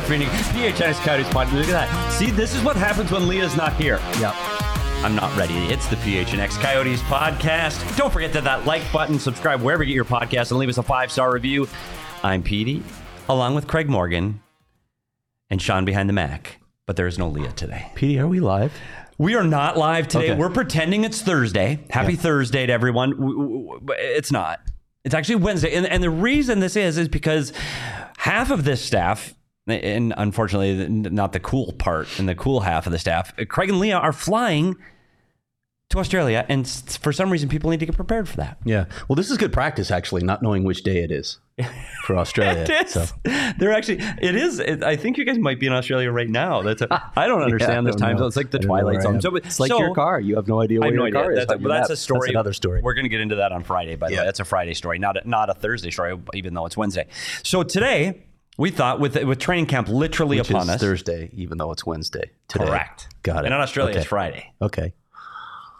the Phoenix PHNX Coyotes podcast. Look at that. See, this is what happens when Leah's not here. Yep. I'm not ready. It's the PHNX Coyotes podcast. Don't forget to that like button, subscribe wherever you get your podcast, and leave us a five star review. I'm Petey, along with Craig Morgan and Sean behind the Mac. But there is no Leah today. Petey, are we live? We are not live today. Okay. We're pretending it's Thursday. Happy Thursday to everyone. It's not. It's actually Wednesday. And, and the reason this is, is because half of this staff, and unfortunately, not the cool part and the cool half of the staff, Craig and Leah are flying to Australia. And for some reason, people need to get prepared for that. Yeah. Well, this is good practice, actually, not knowing which day it is for Australia. It is. So They're actually. It is. It, I think you guys might be in Australia right now. That's. A, I don't understand Yeah, I this don't time zone. It's like the I don't know Twilight Zone. So, it's like so- your car. You have no idea where no your idea. car is. That's, how a, but that's a story. That's another story. We're going to get into that on Friday. By the Yeah. way, that's a Friday story, not a, not a Thursday story, even though it's Wednesday. So today we thought with with training camp literally Which upon us. Thursday, even though it's Wednesday. Today. Correct. Got it. And in Australia, okay. it's Friday. Okay.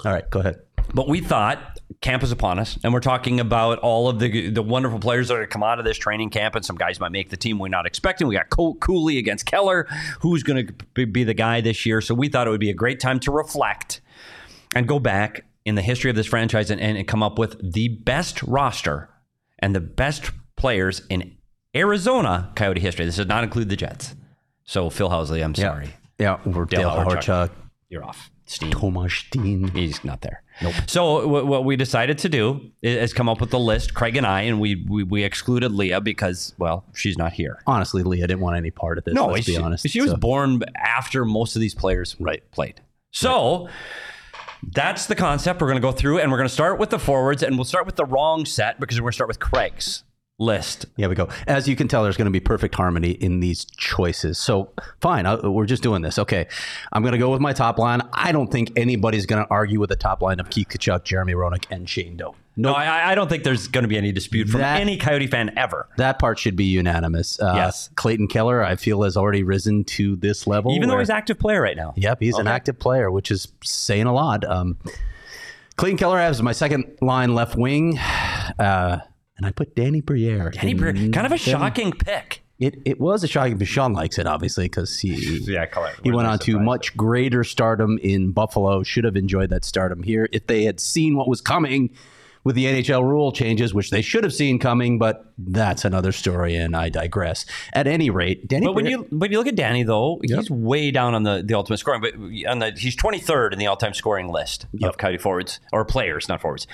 All right. Go ahead. But we thought camp is upon us, and we're talking about all of the the wonderful players that are going to come out of this training camp, and some guys might make the team we're not expecting. We got Cole Cooley against Keller, who's going to be the guy this year. So we thought it would be a great time to reflect and go back in the history of this franchise and, and come up with the best roster and the best players in Arizona Coyote history. This does not include the Jets. So Phil Housley, I'm sorry, Yeah. We're Dale Dale. Hawerchuk, you're off. Steve. Thomas Steen. He's not there. Nope. So what, what we decided to do is, come up with a list, Craig and I, and we, we we excluded Leah because well she's not here. Honestly, Leah didn't want any part of this. No, let's she, be honest. she was So- born after most of these players Right. played. So that's the concept. We're going to go through and we're going to start with the forwards, and we'll start with the wrong set because we're going to start with Craig's list. Here we go. As you can tell, there's going to be perfect harmony in these choices. So, fine, I, we're just doing this. Okay, I'm going to go with my top line. I don't think anybody's going to argue with the top line of Keith Tkachuk, Jeremy Roenick, and Shane Doan. No, No, I, I don't think there's going to be any dispute from That- any Coyote fan ever. that part should be unanimous. Uh, Yes. Clayton Keller, I feel, has already risen to this level. Even though he's an active player right now. Yep, he's an active player, which is saying a lot. Um, Clayton Keller has my second line left wing, uh, and I put Danny Briere. Danny Briere, kind of a shocking pick. It, it was a shocking, but Sean likes it obviously because he Yeah, correct. he went on to much greater stardom in Buffalo. Should have enjoyed that stardom here if they had seen what was coming with the NHL rule changes, which they should have seen coming. But that's another story, and I digress. At any rate, Danny. But when Briere- you when you look at Danny though, he's way down on the, the ultimate scoring. But on the he's 23rd in the all time scoring list of Coyote forwards or players, not forwards.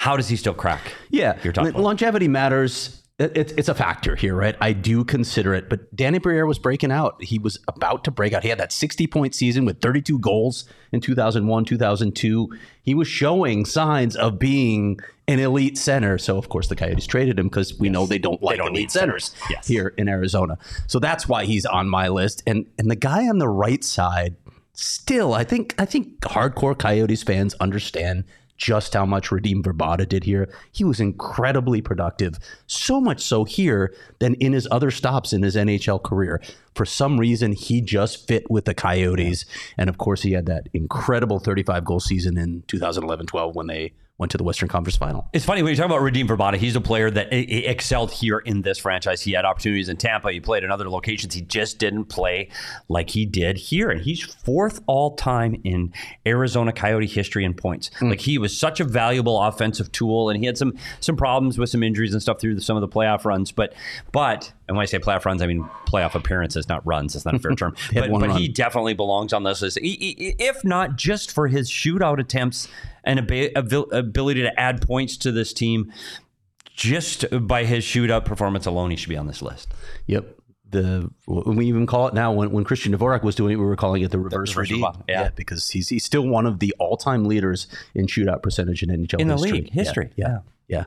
How does he still crack? Yeah, Your top longevity matters. It, it's it's a factor here, right? I do consider it, but Danny Briere was breaking out. He was about to break out. He had that 60 point season with 32 goals in 2001, 2002. He was showing signs of being an elite center. So, of course, the Coyotes traded him because we know they don't like don't elite centers centers. Yes. here in Arizona. So that's why he's on my list. And and the guy on the right side, still, I think I think hardcore Coyotes fans understand just how much Radim Vrbata did here. He was incredibly productive, so much so here than in his other stops in his NHL career. For some reason, he just fit with the Coyotes. And of course, he had that incredible 35 goal season in 2011 12 when they went to the Western Conference final. It's funny when you talk about Radim Vrbata. He's a player that excelled here in this franchise. He had opportunities in Tampa. He played in other locations. He just didn't play like he did here. And he's fourth all time in Arizona Coyote history in points. Hmm. Like he was such a valuable offensive tool, and he had some some problems with some injuries and stuff through the, some of the playoff runs. But but and when I say playoff runs, I mean playoff appearances, not runs. It's not a fair term. but but he definitely belongs on this list, if not just for his shootout attempts and ability to add points to this team. Just by his shootout performance alone, he should be on this list. Yep. The we even call it now when, when Christian Dvorak was doing it, we were calling it the reverse, reverse redeem. redeem, yeah. because he's he's still one of the all time leaders in shootout percentage in NHL In the history. league Yeah, history, Yeah, yeah.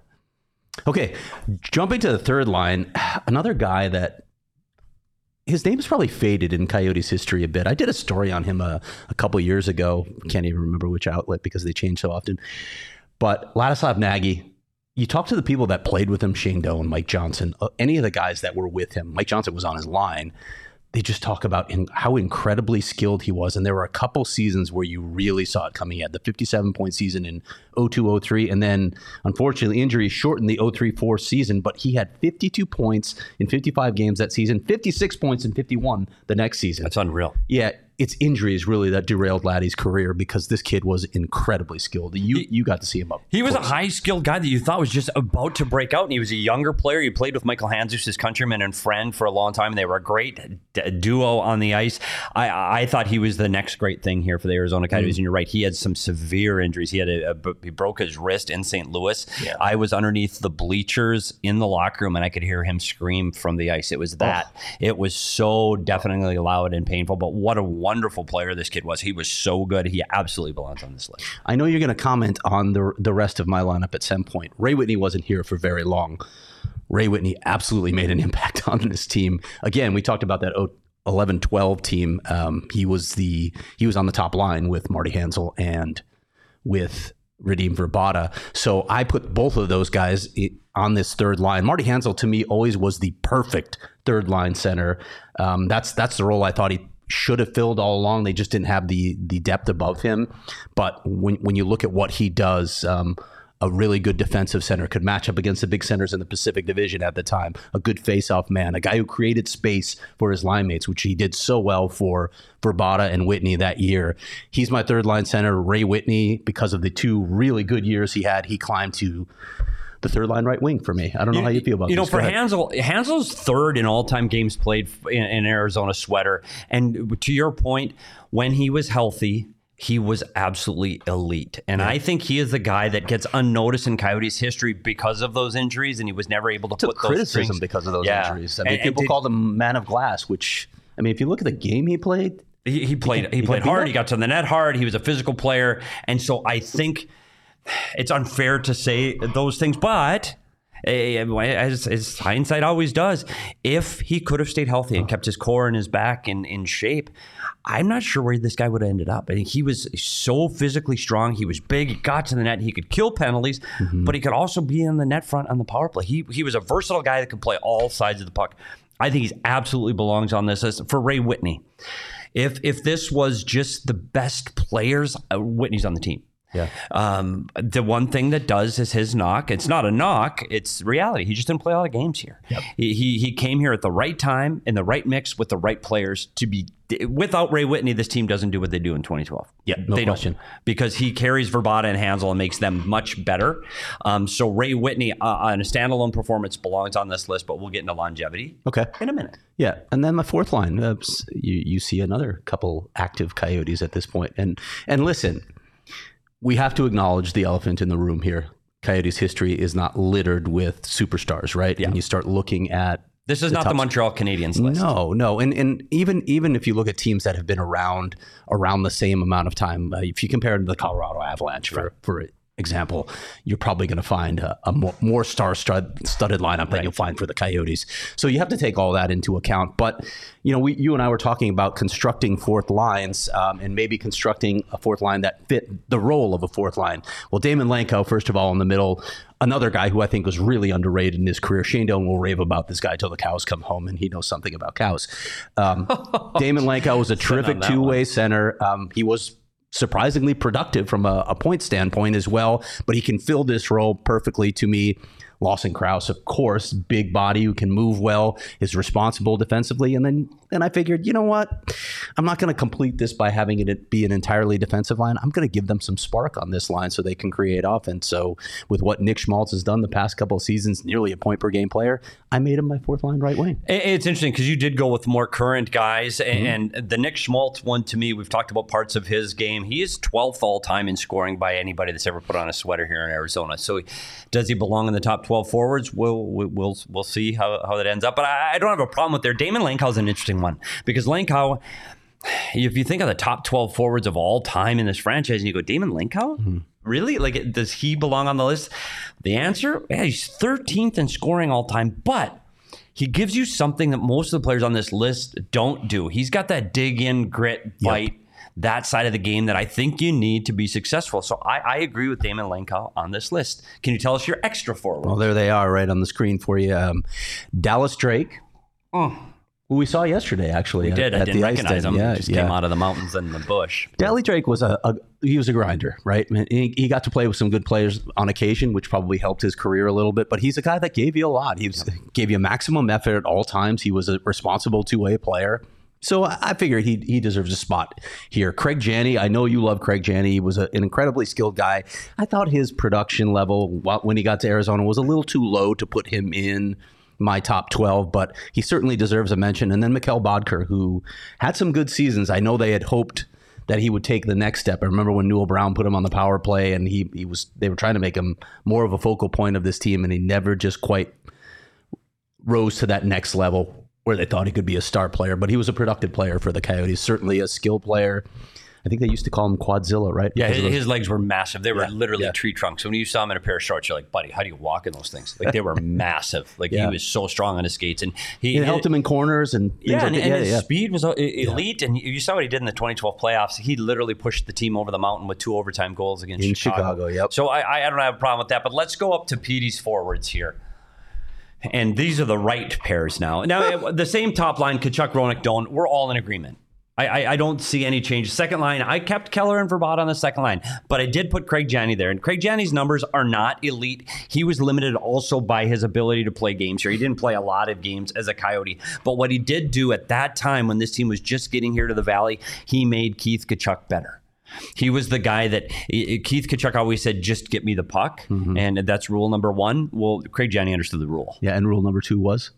Okay, jumping to the third line, another guy that his name is probably faded in Coyotes history a bit. I did a story on him a, a couple years ago. Can't even remember which outlet because they change so often. But Ladislav Nagy, you talk to the people that played with him, Shane Doan and Mike Johnson, uh, any of the guys that were with him. Mike Johnson was on his line. They just talk about in, how incredibly skilled he was. And there were a couple seasons where you really saw it coming. He had the 57 point season in 02 03. And then, unfortunately, injury shortened the 03 4 season, but he had 52 points in 55 games that season, 56 points in 51 the next season. That's unreal. Yeah, it's injuries really that derailed Laddie's career because this kid was incredibly skilled. You he, you got to see him up. He was close. a high skilled guy that you thought was just about to break out, and he was a younger player. He played with Michael Handzus, his countryman and friend, for a long time. And they were a great d- duo on the ice. I I thought he was the next great thing here for the Arizona Coyotes. Mm. And you're right, he had some severe injuries. He had a, a he broke his wrist in St. Louis. Yeah. I was underneath the bleachers in the locker room, and I could hear him scream from the ice. It was that. Oh. It was so definitely loud and painful. But what a wonderful player this kid was. He was so good. He absolutely belongs on this list. I know you're going to comment on the the rest of my lineup at some point. Ray Whitney wasn't here for very long. Ray Whitney absolutely made an impact on this team. Again, we talked about that 11 12 team. Um, he was the he was on the top line with Marty Hanzal and with Radim Vrbata. So I put both of those guys on this third line. Marty Hanzal to me always was the perfect third line center. Um, that's that's the role I thought he should have filled all along. They just didn't have the the depth above him. But when when you look at what he does, um, a really good defensive center could match up against the big centers in the Pacific Division at the time. A good face-off man, a guy who created space for his line mates, which he did so well for Vrbata and Whitney that year. He's my third line center. Ray Whitney, because of the two really good years he had, he climbed to the third line right wing for me. I don't know you, how you feel about this. you this. know for Hanzal, Hanzal's third in all time games played in, in Arizona sweater, and to your point, when he was healthy, he was absolutely elite. And yeah. I think he is the guy that gets unnoticed in Coyotes history because of those injuries, and he was never able to it's put those criticism strings. because of those yeah. injuries. I mean, and, people and did, call him man of glass, which I mean, if you look at the game he played, he, he played he, he played hard. He got to the net hard. He was a physical player, and so I think it's unfair to say those things, but eh, as, as, hindsight always does, if he could have stayed healthy and kept his core and his back in, in shape, I'm not sure where this guy would have ended up. I think he was so physically strong. He was big. He got to the net. He could kill penalties, mm-hmm. but he could also be in the net front on the power play. He he was a versatile guy that could play all sides of the puck. I think he absolutely belongs on this list for Ray Whitney. If if this was just the best players, uh, Whitney's on the team. Yeah. Um, the one thing that does is his knock. It's not a knock. It's reality. He just didn't play a lot of games here. Yep. He, he, he came here at the right time in the right mix with the right players to be. Without Ray Whitney, this team doesn't do what they do in 2012. Yeah, no they question. Don't, because he carries Vrbata and Hanzal and makes them much better. Um, so Ray Whitney uh, on a standalone performance belongs on this list, but we'll get into longevity. Okay. In a minute. Yeah, and then the fourth line, uh, you you see another couple active Coyotes at this point, and and listen, we have to acknowledge the elephant in the room here. Coyotes history is not littered with superstars, right? Yeah. And you start looking at this is the not the Montreal Canadiens list. No, no, and and even even if you look at teams that have been around around the same amount of time, uh, if you compare it to the Colorado Avalanche for right. for example, you're probably going to find a, a, more, more star studded lineup right. than you'll find for the Coyotes. So you have to take all that into account. But you know, we, you and I were talking about constructing fourth lines um, and maybe constructing a fourth line that fit the role of a fourth line. Well, Daymond Langkow, first of all, in the middle. Another guy who I think was really underrated in his career. Shane Doan will rave about this guy till the cows come home, and he knows something about cows. Um, Daymond Langkow was a terrific two-way center. Um, he was surprisingly productive from a, a, point standpoint as well. But he can fill this role perfectly to me. Lawson Crouse, of course, big body who can move well, is responsible defensively. And then then I figured, you know what? I'm not going to complete this by having it be an entirely defensive line. I'm going to give them some spark on this line so they can create offense. So with what Nick Schmaltz has done the past couple of seasons, nearly a point per game player, I made him my fourth line right wing. It's interesting because you did go with more current guys, mm-hmm. and the Nick Schmaltz one to me, we've talked about parts of his game. He is 12th all time in scoring by anybody that's ever put on a sweater here in Arizona. So does he belong in the top 12 forwards? We'll we'll we'll see how, how that ends up. But I, I don't have a problem with there. Daymond Langkow is an interesting one because Langkow, if you think of the top 12 forwards of all time in this franchise and you go, Daymond Langkow? Mm-hmm. Really? Like, does he belong on the list? The answer, yeah, he's 13th in scoring all time, but he gives you something that most of the players on this list don't do. He's got that dig in, grit, bite. Yep that side of the game that I think you need to be successful. So I, I agree with Daymond Langkow on this list. Can you tell us your extra forward? Well, there they are right on the screen for you. Um, Dallas Drake. Mm Who we saw yesterday, actually. We did. I at didn't the ice recognize him. Yeah, Just yeah. came out of the mountains and the bush. Dally Drake was a, a he was a grinder, right? He, he got to play with some good players on occasion, which probably helped his career a little bit. But he's a guy that gave you a lot. He was, gave you maximum effort at all times. He was a responsible two way player. So I figured he he deserves a spot here. Craig Janney, I know you love Craig Janney. He was a, an incredibly skilled guy. I thought his production level when he got to Arizona was a little too low to put him in my top 12, but he certainly deserves a mention. And then Mikkel Boedker, who had some good seasons. I know they had hoped that he would take the next step. I remember when Newell Brown put him on the power play and he, he was they were trying to make him more of a focal point of this team and he never just quite rose to that next level where they thought he could be a star player, but he was a productive player for the Coyotes, certainly a skill player. I think they used to call him Quadzilla, right? Yeah, his, his legs were massive. They were Yeah, literally yeah. tree trunks. When you saw him in a pair of shorts, you're like, buddy, how do you walk in those things? Like they were massive. Like Yeah. he was so strong on his skates, and he it helped him in corners and things Yeah, like and, that. and Yeah, his yeah. speed was uh, elite, and you saw what he did in the 2012 playoffs. He literally pushed the team over the mountain with two overtime goals against In Chicago. Chicago, yep. So I, I I don't have a problem with that. But let's go up to Petey's forwards here. And these are the right pairs now. Now the same top line, Tkachuk, Roenick, Doan. We're all in agreement. I, I, I don't see any change. Second line, I kept Keller and Verbat on the second line, but I did put Craig Janney there. And Craig Janney's numbers are not elite. He was limited also by his ability to play games here. He didn't play a lot of games as a Coyote, but what he did do at that time when this team was just getting here to the Valley, he made Keith Tkachuk better. He was the guy that Keith Tkachuk always said, "Just get me the puck," and that's rule number one. Well, Craig Janney understood the rule. Yeah, and rule number two was?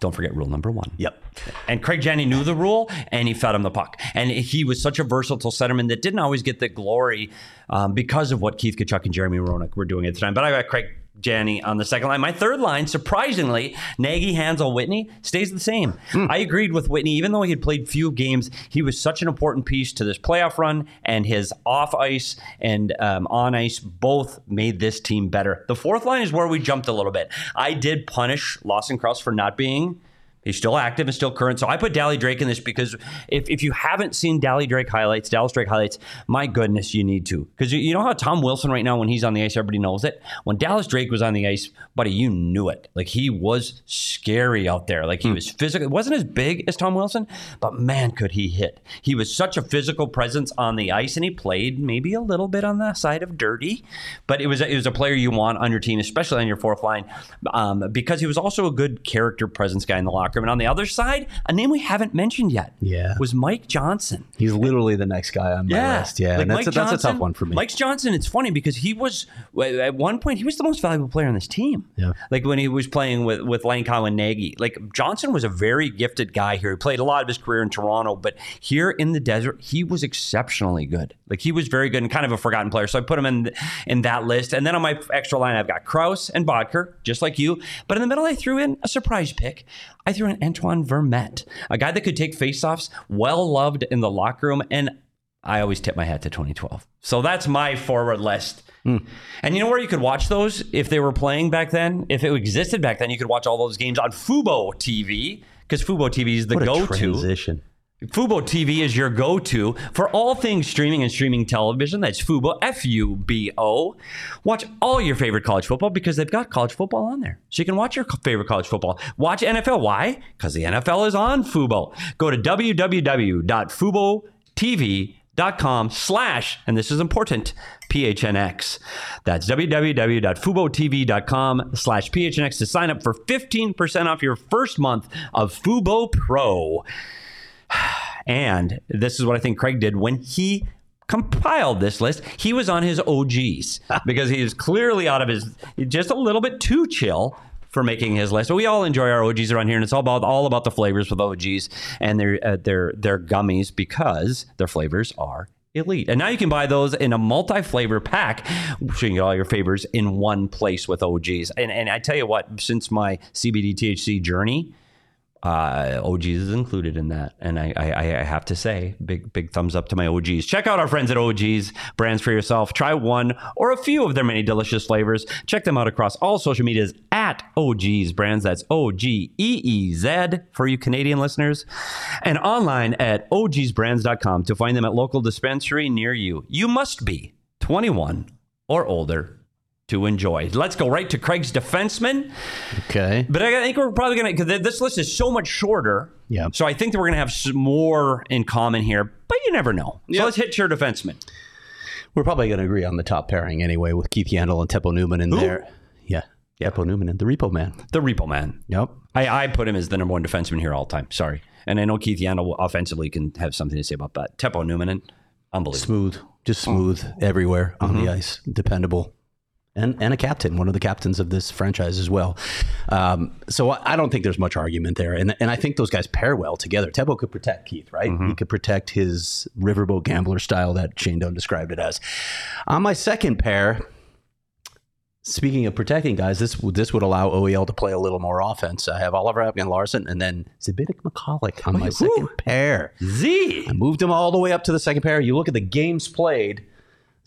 Don't forget rule number one. Yep. And Craig Janney knew the rule, and he fed him the puck. And he was such a versatile centerman that didn't always get the glory um, because of what Keith Tkachuk and Jeremy Roenick were doing at the time. But I got Craig Janney on the second line. My third line, surprisingly, Nagy, Hanzal, Whitney stays the same. I agreed with Whitney, even though he had played few games, he was such an important piece to this playoff run, and his off ice and um, on ice both made this team better. The fourth line is where we jumped a little bit. I did punish Lawson Crouse for not being He's still active and still current. So I put Dally Drake in this because if, if you haven't seen Dally Drake highlights, Dallas Drake highlights, my goodness, you need to. Because you, you know how Tom Wilson right now, when he's on the ice, everybody knows it. When Dallas Drake was on the ice, buddy, you knew it. Like he was scary out there. Like he was physical. It wasn't as big as Tom Wilson, but man, could he hit. He was such a physical presence on the ice, and he played maybe a little bit on the side of dirty, but it was it was a player you want on your team, especially on your fourth line, um, because he was also a good character presence guy in the locker. And on the other side, a name we haven't mentioned yet, Yeah. was Mike Johnson. He's literally the next guy on my list. Yeah, like and that's, Mike a, that's a tough one for me. Mike Johnson, it's funny because he was at one point he was the most valuable player on this team. Yeah. Like when he was playing with with Langkow and Nagy. Like Johnson was a very gifted guy here. He played a lot of his career in Toronto, but here in the desert, he was exceptionally good. Like he was very good and kind of a forgotten player. So I put him in in that list. And then on my extra line, I've got Crouse and Boedker, just like you. But in the middle, I threw in a surprise pick. I threw in Antoine Vermette, a guy that could take faceoffs, well loved in the locker room, and I always tip my hat to 2012. So that's my forward list. Hmm. And you know where you could watch those if they were playing back then? If it existed back then, you could watch all those games on Fubo TV because Fubo TV is the go-to. transition. Fubo TV is your go-to for all things streaming and streaming television. That's Fubo, F-U-B-O. Watch all your favorite college football because they've got college football on there. So you can watch your favorite college football. Watch NFL. Why? Because the NFL is on Fubo. Go to www.fubotv.com slash, and this is important, PHNX. That's www.fubotv.com slash PHNX to sign up for 15% off your first month of Fubo Pro. And this is what I think Craig did when he compiled this list. He was on his OGs because he was clearly out of his just a little bit too chill for making his list. But we all enjoy our OGs around here, and it's all about all about the flavors with OGs and their uh, their their gummies because their flavors are elite. And now you can buy those in a multi-flavor pack, so you can get all your favors in one place with OGs. And and I tell you what, since my CBD THC journey uh, OGs is included in that, and I, I, I have to say, big big thumbs up to my OGs. Check out our friends at OGs Brands for yourself. Try one or a few of their many delicious flavors. Check them out across all social medias at OGs Brands. That's O G E E Z for you Canadian listeners, and online at ogsbrands.com to find them at local dispensary near you. You must be 21 or older to enjoy. Let's go right to Craig's defenseman. Okay. But I think we're probably going to, because this list is so much shorter. Yeah. So I think that we're going to have some more in common here, but you never know. So Yeah. let's hit your defenseman. We're probably going to agree on the top pairing anyway with Keith Yandle and Teppo Numminen in there. Yeah. Teppo Numminen and the Repo Man. The Repo Man. Yep. I, I put him as the number one defenseman here all the time. Sorry. And I know Keith Yandle offensively can have something to say about that. Teppo Numminen, unbelievable. Smooth. Just mm. smooth everywhere on the mm-hmm. ice. Dependable. And, and a captain, one of the captains of this franchise as well. Um, so I, I don't think there's much argument there. And, and I think those guys pair well together. Teppo could protect Keith, right? He could protect his riverboat gambler style that Shane Doan described it as. On my second pair, Speaking of protecting guys, this this would allow OEL to play a little more offense. I have Oliver Ekman-Larsson and then Zbynek Michalek on my second pair. Z. I moved him all the way up to the second pair. You look at the games played.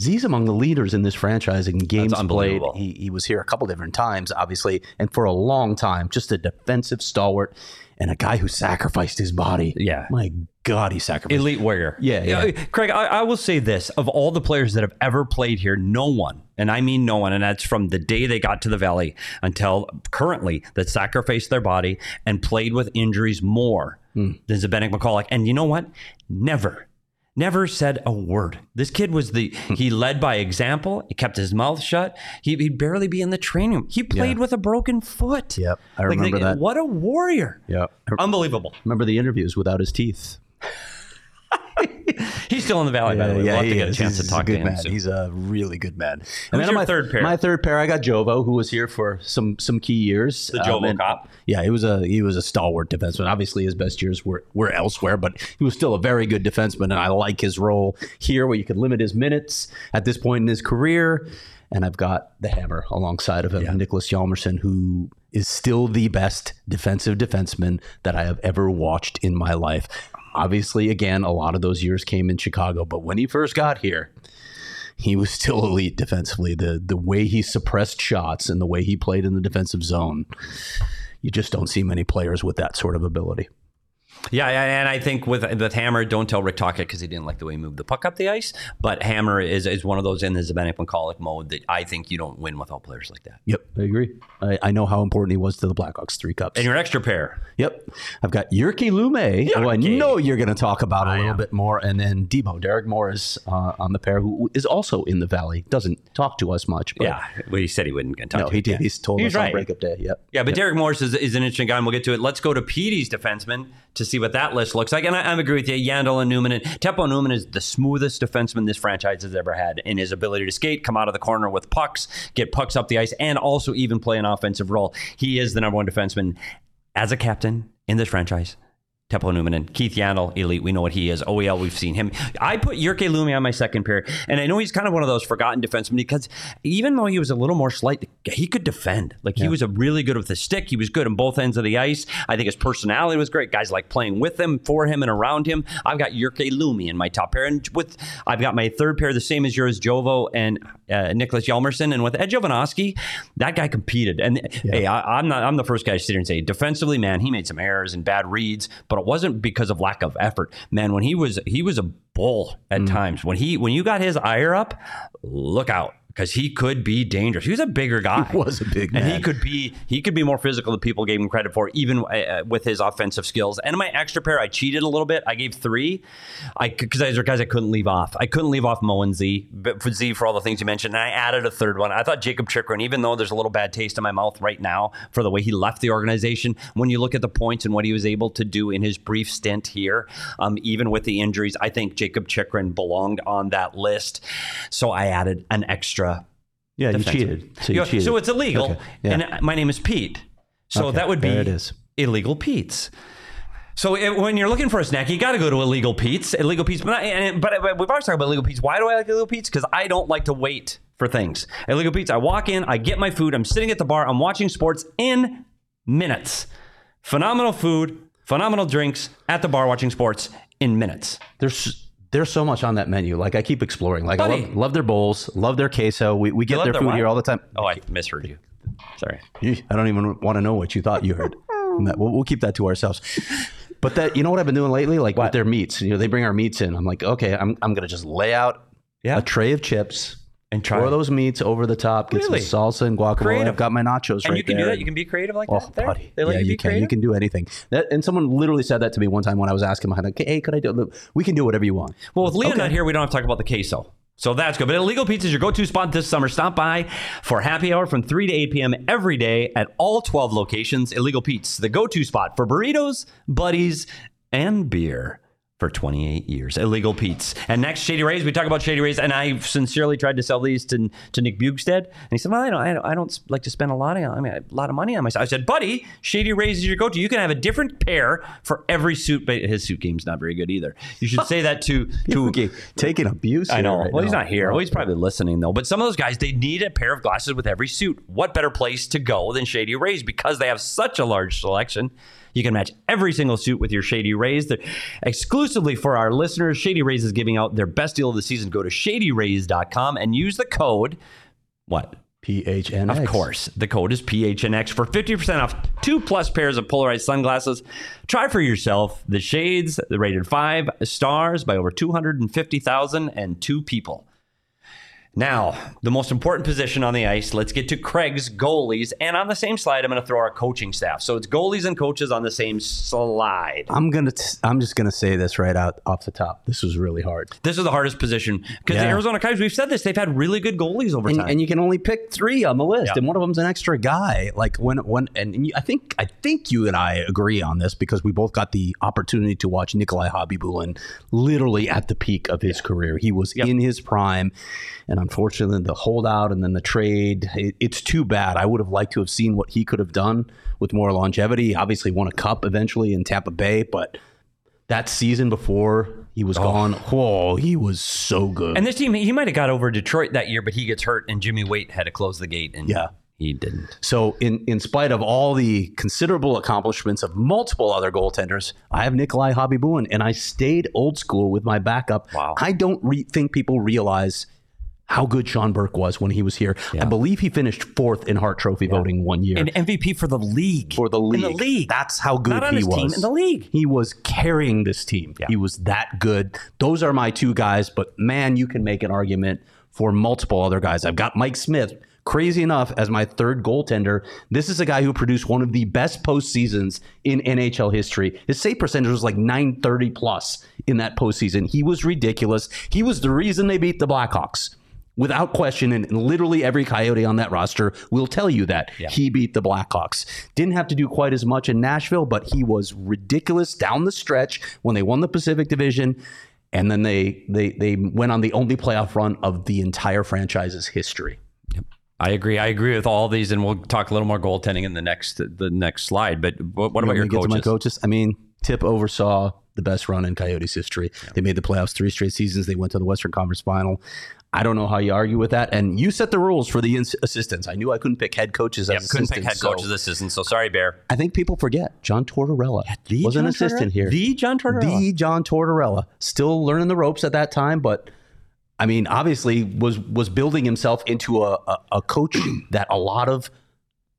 Z's among the leaders in this franchise in games played. He, he was here a couple different times, obviously, and for a long time, just a defensive stalwart and a guy who sacrificed his body. Yeah. My God, he sacrificed. Elite warrior. Yeah, yeah. Craig, I, I will say this of all the players that have ever played here, no one, and I mean no one, and that's from the day they got to the Valley until currently, that sacrificed their body and played with injuries more Hmm. than Zbynek Michalek. And you know what? Never. Never said a word. This kid was the Hmm. he led by example. He kept his mouth shut. He, he'd barely be in the training room. He played with a broken foot. Yep, I remember like, that. What a warrior! Yeah. Unbelievable. remember the interviews without his teeth. He's still in the valley, by the way. we'll have to get a is. chance He's to talk a good to him. man. soon. He's a really good man. And Who's then your my third pair? My third pair, I got Jovo, who was here for some some key years. The Jovo um, and- cop. Yeah, he was a he was a stalwart defenseman. Obviously, his best years were were elsewhere, but he was still a very good defenseman, and I like his role here, where you could limit his minutes at this point in his career. And I've got the hammer alongside of him, Nicholas Hjalmarsson, who is still the best defensive defenseman that I have ever watched in my life. Obviously, again, a lot of those years came in Chicago, but when he first got here, he was still elite defensively. The the way he suppressed shots and the way he played in the defensive zone, you just don't see many players with that sort of ability. Yeah, yeah, and I think with with Hammer, don't tell Rick Tocchet because he didn't like the way he moved the puck up the ice. But Hammer is, is one of those in the Zbynek Michalek mode that I think you don't win without players like that. Yep, I agree. I, I know how important he was to the Blackhawks three cups. And your extra pair, Yep. I've got Jyrki Lumme, who I Jyrki. know you're going to talk about a little bit more, and then Debo, Derek Morris uh, on the pair, who is also in the Valley. Doesn't talk to us much. But yeah, well, he said he wouldn't get in touch. No, with he did. Yeah. He's told He's us on breakup day. Yep. Yeah, but Derek Morris is, is an interesting guy, and we'll get to it. Let's go to Petey's defenseman to see what that list looks like. And I, I agree with you. Yandle and Numminen. And Teppo Numminen is the smoothest defenseman this franchise has ever had in his ability to skate, come out of the corner with pucks, get pucks up the ice, and also even play an offensive role. He is the number one defenseman as a captain in this franchise. Teppo Numminen and Keith Yandle, elite. We know what he is. Oh, OEL, we've seen him. I put Jyrki Lumme on my second pair, and I know he's kind of one of those forgotten defensemen because even though he was a little more slight, he could defend. Like he was a really good with the stick. He was good on both ends of the ice. I think his personality was great. Guys like playing with him, for him, and around him. I've got Jyrki Lumme in my top pair, and with I've got my third pair, the same as yours, Jovo and uh, Nicholas Hjalmarsson, and with Ed Jovanovski, that guy competed. And hey, I, I'm not. I'm the first guy to sit here and say defensively, man, he made some errors and bad reads, but it wasn't because of lack of effort. Man, when he was he was a bull at times. When he when you got his ire up, look out. Because he could be dangerous. He was a bigger guy. He was a big and he could be he could be more physical than people gave him credit for, even uh, with his offensive skills. And my extra pair, I cheated a little bit. I gave three, I because these are guys I couldn't leave off. I couldn't leave off Mo and Z, but for Z for all the things you mentioned. And I added a third one. I thought Jakob Chychrun, even though there's a little bad taste in my mouth right now for the way he left the organization, when you look at the points and what he was able to do in his brief stint here, um, even with the injuries, I think Jakob Chychrun belonged on that list. So I added an extra Yeah, you cheated. So you cheated. So it's illegal. Okay, yeah. And my name is Pete. So Okay, that would be there it is. illegal Pete's. So it, when you're looking for a snack, you got to go to illegal Pete's. Illegal Pete's, but, I, but, but we've always talked about illegal Pete's. Why do I like illegal Pete's? Because I don't like to wait for things. Illegal Pete's, I walk in, I get my food, I'm sitting at the bar, I'm watching sports in minutes. Phenomenal food, phenomenal drinks at the bar watching sports in minutes. There's there's so much on that menu. Like I keep exploring. Like I love, love their bowls, love their queso. We, we get their their food what? here all the time. Oh, I misheard you. Sorry. I don't even want to know what you thought you heard. We'll, we'll keep that to ourselves. But that you know what I've been doing lately, like with their meats. You know, they bring our meats in. I'm like, okay, I'm I'm gonna just lay out Yeah. a tray of chips, And try Pour those meats over the top. Get Really? some salsa and guacamole. Creative. I've got my nachos and right you can there. do that. You can be creative like Oh, that. There? buddy. They let yeah, you be you can. creative. You can do anything. That, and someone literally said that to me one time when I was asking him, like, hey, could I do it? We can do whatever you want. Well, with Leah Okay. not here, we don't have to talk about the queso. So that's good. But Illegal Pete's is your go-to spot this summer. Stop by for happy hour from 3 to 8 p.m. every day at all 12 locations. Illegal Pete's, the go-to spot for burritos, buddies, and beer for 28 years. Illegal Pete's. And next, Shady Rays. We talk about Shady Rays, and I sincerely tried to sell these to, to Nick Bugstead, and he said, "Well, I don't, I don't, I don't like to spend a lot of, I mean, a lot of money on myself." I said, "Buddy, Shady Rays is your go-to. You can have a different pair for every suit." But his suit game's not very good either. You should say that to to Okay, taking abuse. I know. right well, he's now. not here. Well, he's probably listening though. But some of those guys, they need a pair of glasses with every suit. What better place to go than Shady Rays because they have such a large selection. You can match every single suit with your Shady Rays. They're exclusively for our listeners. Shady Rays is giving out their best deal of the season. Go to shadyrays.com and use the code what? PHNX. Of course. The code is PHNX for 50% off two plus pairs of polarized sunglasses. Try for yourself the shades, the rated five stars by over 250,000 and two people. Now, the most important position on the ice. Let's get to Craig's goalies. And on the same slide, I'm going to throw our coaching staff. So it's goalies and coaches on the same slide. I'm gonna. T- I'm just gonna say this right out off the top. This was really hard, This is the hardest position because the Arizona Coyotes, we've said this, they've had really good goalies over and, time. and you can only pick three on the list, Yeah. and one of them's an extra guy. Like when when and you, I think I think you and I agree on this because we both got the opportunity to watch Nikolai Khabibulin literally at the peak of his career. He was Yep. in his prime, and unfortunately, the holdout and then the trade. It, it's too bad. I would have liked to have seen what he could have done with more longevity. Obviously, won a cup eventually in Tampa Bay, but that season before he was oh. gone, whoa, he was so good. And this team, he might have got over Detroit that year, but he gets hurt, and Jimmy Waite had to close the gate, and Yeah. he didn't. So, in, in spite of all the considerable accomplishments of multiple other goaltenders, I have Nikolai Khabibulin, and I stayed old school with my backup. Wow. I don't re- think people realize how good Sean Burke was when he was here. I believe he finished fourth in Hart Trophy voting one year And MVP for the league. for the league. In the league. That's how good Not on he his was. team, in the league. He was carrying this team. He was that good. Those are my two guys, but man, you can make an argument for multiple other guys. I've got Mike Smith, crazy enough, as my third goaltender. This is a guy who produced one of the best postseasons in NHL history. His save percentage was like 930 plus in that postseason. He was ridiculous. He was the reason they beat the Blackhawks. Without question, and literally every coyote on that roster will tell you that he beat the Blackhawks. Didn't have to do quite as much in Nashville, but he was ridiculous down the stretch when they won the Pacific Division, and then they they they went on the only playoff run of the entire franchise's history. I agree. I agree with all these, and we'll talk a little more goaltending in the next the next slide. But what, what about your to my coaches? coaches? I mean, Tip oversaw the best run in Coyotes history. They made the playoffs three straight seasons. They went to the Western Conference Final. I don't know how you argue with that. And you set the rules for the ins- assistants. I knew I couldn't pick head coaches Yep, as couldn't pick head so coaches assistants. So sorry, Bear. I think people forget John Tortorella The was an assistant Tortorella? here. The John Tortorella. The John Tortorella, still learning the ropes at that time, but I mean, obviously was was building himself into a, a, a coach that a lot of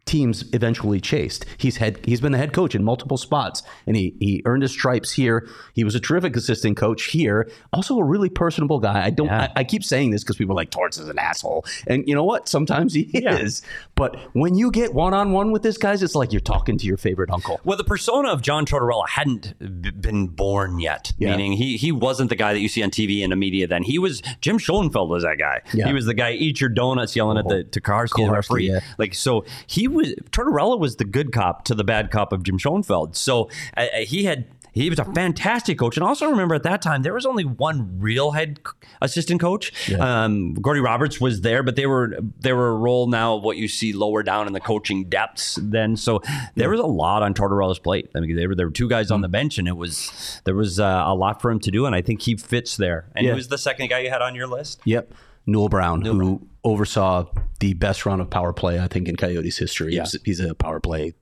teams eventually chased. He's head he's been the head coach in multiple spots and he he earned his stripes here. He was a terrific assistant coach here. Also a really personable guy. I don't Yeah. I, I keep saying this because people are like Torts is an asshole. And you know what? Sometimes he is. But when you get one on one with this guys, it's like you're talking to your favorite uncle. Well, the persona of John Tortorella hadn't b- been born yet. Yeah. Meaning he he wasn't the guy that you see on TV and the media. Then he was Jim Schoenfeld was that guy. Yeah. He was the guy eat your donuts yelling at uh-huh. the to Karski the Koharski, referee. yeah. Like so, he was Tortorella was the good cop to the bad cop of Jim Schoenfeld. So uh, uh, he had. He was a fantastic coach, and also remember at that time there was only one real head assistant coach. Um, Gordy Roberts was there, but they were they were a role now of what you see lower down in the coaching depths. Then, so there was a lot on Tortorella's plate. I mean, there were there were two guys on the bench, and it was there was uh, a lot for him to do, and I think he fits there. And Yeah. was the second guy you had on your list? Yep. Newell Brown, who oversaw the best run of power play, I think, in Coyotes history. Yeah. He's, he's a power play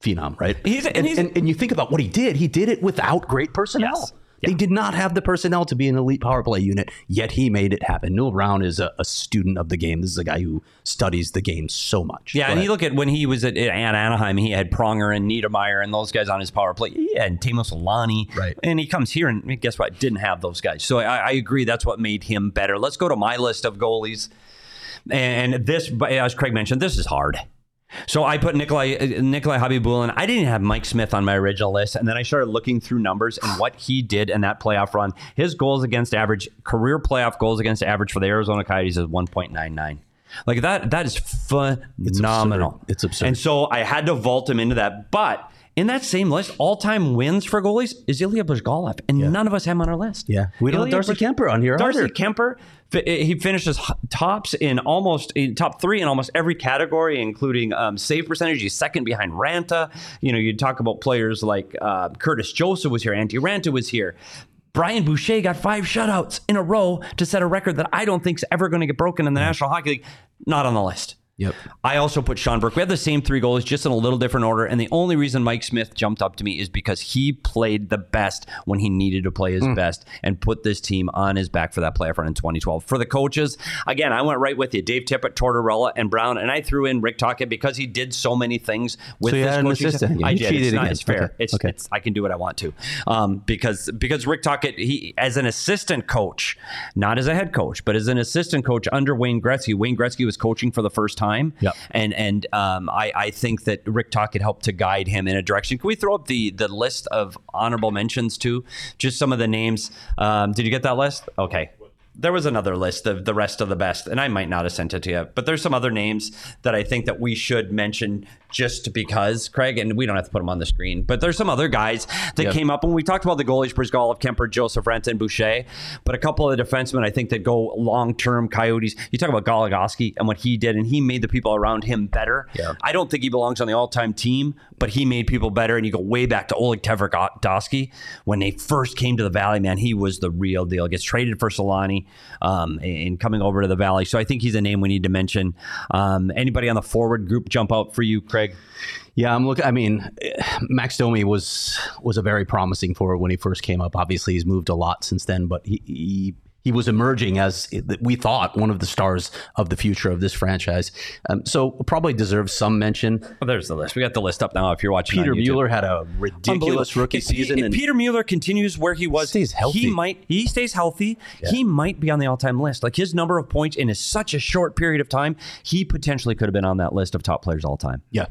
phenom, right? He's- and and, he's- and, and you think about what he did, he did it without great personnel. Yes. They did not have the personnel to be an elite power play unit, yet he made it happen. Newell Brown is a, a student of the game. This is a guy who studies the game so much. Yeah, Go and ahead. you look at when he was at, at Anaheim, he had Pronger and Niedermayer and those guys on his power play. Yeah, and Teemu Selanne. Right. And he comes here and guess what? Didn't have those guys. So I, I agree. That's what made him better. Let's go to my list of goalies. And this, as Craig mentioned, this is hard. So I put Nikolai uh, Nikolai Khabibulin. I didn't have Mike Smith on my original list, and then I started looking through numbers and what he did in that playoff run. His goals against average, career playoff goals against average for the Arizona Coyotes is 1.99. Like that, that is phenomenal. It's absurd. It's absurd. And so I had to vault him into that. But in that same list, all-time wins for goalies is Ilya Bryzgalov, and none of us have him on our list. Yeah, we don't have Ilya Darcy Bryz- Kuemper on here Darcy either. Kuemper, he finishes tops in almost in top three in almost every category, including um, save percentage. He's second behind Raanta. You know, you talk about players like uh, Curtis Joseph was here, Antti Raanta was here. Brian Boucher got five shutouts in a row to set a record that I don't think is ever going to get broken in the National Hockey League. Not on the list. Yep. I also put Sean Burke. We have the same three goalies, just in a little different order. And the only reason Mike Smith jumped up to me is because he played the best when he needed to play his best and put this team on his back for that playoff run in 2012. For the coaches, again, I went right with you. Dave Tippett, Tortorella, and Brown. And I threw in Rick Tocchet because he did so many things with So this had coaching assistant staff. again. I did. cheated It's, not, again. it's fair. Okay. It's, Okay. it's I can do what I want to. Um, because because Rick Tocchet, he as an assistant coach, not as a head coach, but as an assistant coach under Wayne Gretzky. Wayne Gretzky was coaching for the first time. Yep. And and um, I, I think that Rick Tocchet helped to guide him in a direction. Can we throw up the the list of honorable mentions too? Just some of the names. Um, did you get that list? Okay. There was another list of the rest of the best, and I might not have sent it to you, but there's some other names that I think that we should mention just because, Craig, and we don't have to put them on the screen, but there's some other guys that Yep. came up when we talked about the goalies, Bryzgalov, Kuemper, Joseph Raanta, and Boucher, but a couple of the defensemen I think that go long-term Coyotes. You talk about Goligoski and what he did, and he made the people around him better. Yeah. I don't think he belongs on the all-time team, but he made people better. And you go way back to Oleg Tverdovsky when they first came to the Valley. Man, he was the real deal. Gets traded for Selanne um, and coming over to the Valley. So I think he's a name we need to mention. Um, anybody on the forward group jump out for you, Craig? Yeah, I'm looking. I mean, Max Domi was was a very promising forward when he first came up. Obviously, he's moved a lot since then, but he he, he was emerging as we thought one of the stars of the future of this franchise. Um, so probably deserves some mention. Oh, there's the list. We got the list up now. If you're watching, Peter on Mueller had a ridiculous rookie If season, If and Peter Mueller continues where he was, Stays healthy. He might. He stays healthy. He might be on the all-time list. Like his number of points in a, such a short period of time, he potentially could have been on that list of top players all time. yeah.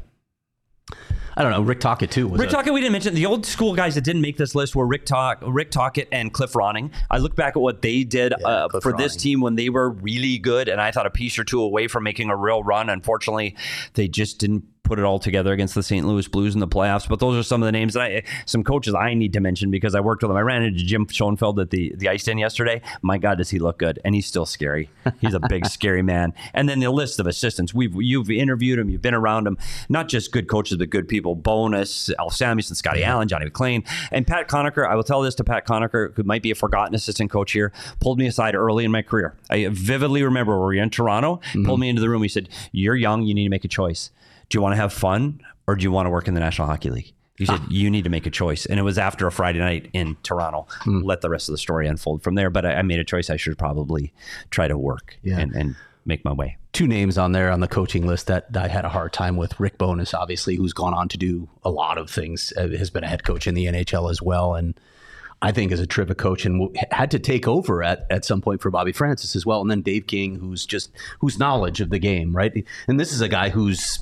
I don't know. Rick Tocchet too. Was Rick a- Tocchet, we didn't mention the old school guys that didn't make this list were Rick Tock, Rick Tocchet and Cliff Ronning. I look back at what they did uh, Cliff for this team when they were really good, and I thought a piece or two away from making a real run. Unfortunately, they just didn't put it all together against the St. Louis Blues in the playoffs. But those are some of the names that I, some coaches I need to mention because I worked with them. I ran into Jim Schoenfeld at the the ice den yesterday. My God, does he look good? And he's still scary. He's a big, scary man. And then the list of assistants we've you've interviewed him, you've been around him. Not just good coaches, but good people. Bowness, Al Samuelson, Scotty mm-hmm. Allen, Johnny McLean, and Pat Conacher. I will tell this to Pat Conacher, who might be a forgotten assistant coach here. Pulled me aside early in my career. I vividly remember we were in Toronto. Pulled mm-hmm. me into the room. He said, "You're young. You need to make a choice. Do you want to have fun or do you want to work in the National Hockey League?" He said, "You need to make a choice." And it was after a Friday night in Toronto. Let the rest of the story unfold from there. But I, I made a choice. I should probably try to work Yeah. and, and make my way. two names on there on the coaching list that, that I had a hard time with. Rick Bowness, obviously, who's gone on to do a lot of things, uh, has been a head coach in the NHL as well, and I think is a terrific coach and w- had to take over at, at some point for Bobby Francis as well. And then Dave King, who's just whose knowledge of the game, right? And this is a guy who's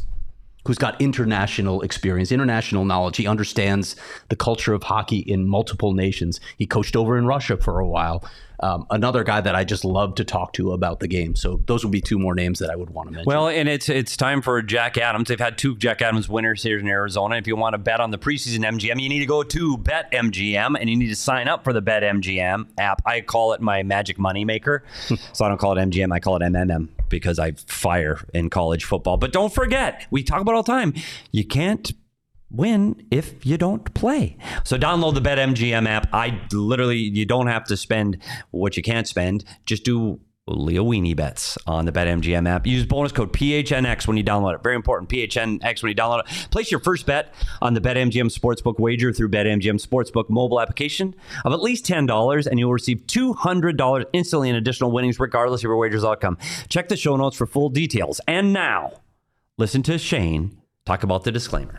who's got international experience, international knowledge. He understands the culture of hockey in multiple nations. He coached over in Russia for a while. Um, another guy that I just love to talk to about the game. So those would be two more names that I would want to mention. Well, and it's it's time for Jack Adams. They've had two Jack Adams winners here in Arizona. If you want to bet on the preseason MGM, you need to go to BetMGM and you need to sign up for the BetMGM app. I call it my magic money maker. so I don't call it MGM, I call it MMM because I fire in college football. But don't forget, we talk about all the time, you can't win if you don't play. So download the BetMGM app. I literally, you don't have to spend what you can't spend. Just do Leo Weenie bets on the BetMGM app. Use bonus code PHNX when you download it. Very important. PHNX when you download it. Place your first bet on the BetMGM Sportsbook wager through BetMGM Sportsbook mobile application of at least $10, and you'll receive $200 instantly in additional winnings, regardless of your wager's outcome. Check the show notes for full details. And now, listen to Shane talk about the disclaimer.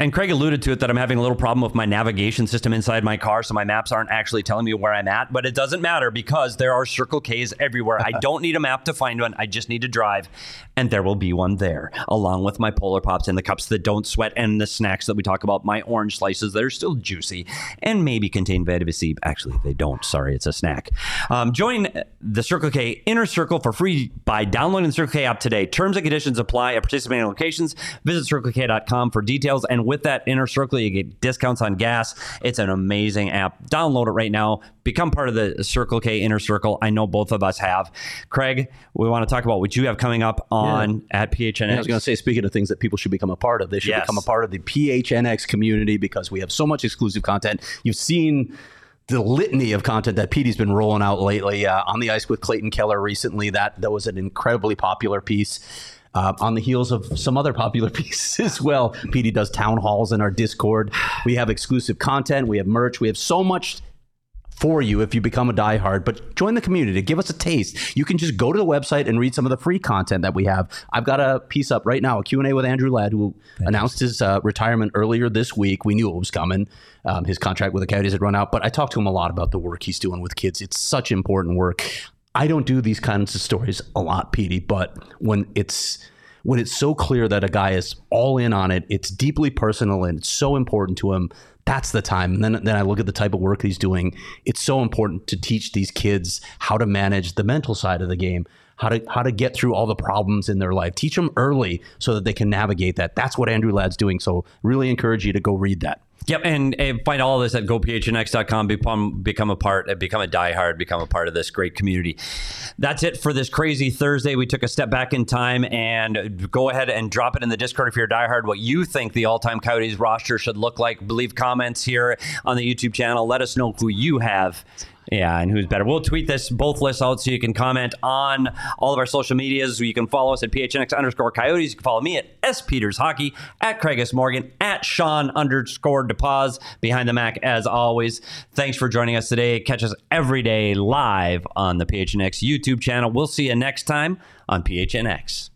And Craig alluded to it that I'm having a little problem with my navigation system inside my car, so my maps aren't actually telling me where I'm at. But it doesn't matter because there are Circle K's everywhere. I don't need a map to find one. I just need to drive, and there will be one there, along with my Polar Pops and the cups that don't sweat, and the snacks that we talk about, my orange slices that are still juicy and maybe contain vitamin C. Actually, they don't. Sorry, it's a snack. Um, join the Circle K Inner Circle for free by downloading the Circle K app today. Terms and conditions apply at participating locations. Visit CircleK.com for details and with that inner circle, you get discounts on gas. It's an amazing app. Download it right now. Become part of the Circle K inner circle. I know both of us have. Craig, we want to talk about what you have coming up on at PHNX. And I was going to say, speaking of things that people should become a part of, they should Yes. become a part of the PHNX community because we have so much exclusive content. You've seen the litany of content that Petey's been rolling out lately. Uh, on the ice with Clayton Keller recently, that that was an incredibly popular piece. Uh, on the heels of some other popular pieces as well, PD does town halls in our Discord. We have exclusive content. We have merch. We have so much for you if you become a diehard. But join the community. Give us a taste. You can just go to the website and read some of the free content that we have. I've got a piece up right now, a Q&A with Andrew Ladd, who announced his uh, retirement earlier this week. We knew it was coming. Um, his contract with the Coyotes had run out, but I talked to him a lot about the work he's doing with kids. It's such important work. I don't do these kinds of stories a lot, Petey, but when it's when it's so clear that a guy is all in on it, it's deeply personal and it's so important to him. That's the time. And then, then I look at the type of work he's doing. It's so important to teach these kids how to manage the mental side of the game, how to how to get through all the problems in their life. Teach them early so that they can navigate that. That's what Andrew Ladd's doing. So really encourage you to go read that. Yep, and, and find all of this at gophnx.com. Become become a part, uh, become a diehard, become a part of this great community. That's it for this crazy Thursday. We took a step back in time and go ahead and drop it in the Discord if you're a diehard. What you think the all-time Coyotes roster should look like? Leave comments here on the YouTube channel. Let us know who you have. Yeah, and who's better? We'll tweet this both lists out so you can comment on all of our social medias. You can follow us at PHNX underscore Coyotes. You can follow me at S Peters Hockey, at Craig Craigus Morgan, at Sean underscore DePaz behind the Mac as always. Thanks for joining us today. Catch us every day live on the PHNX YouTube channel. We'll see you next time on PHNX.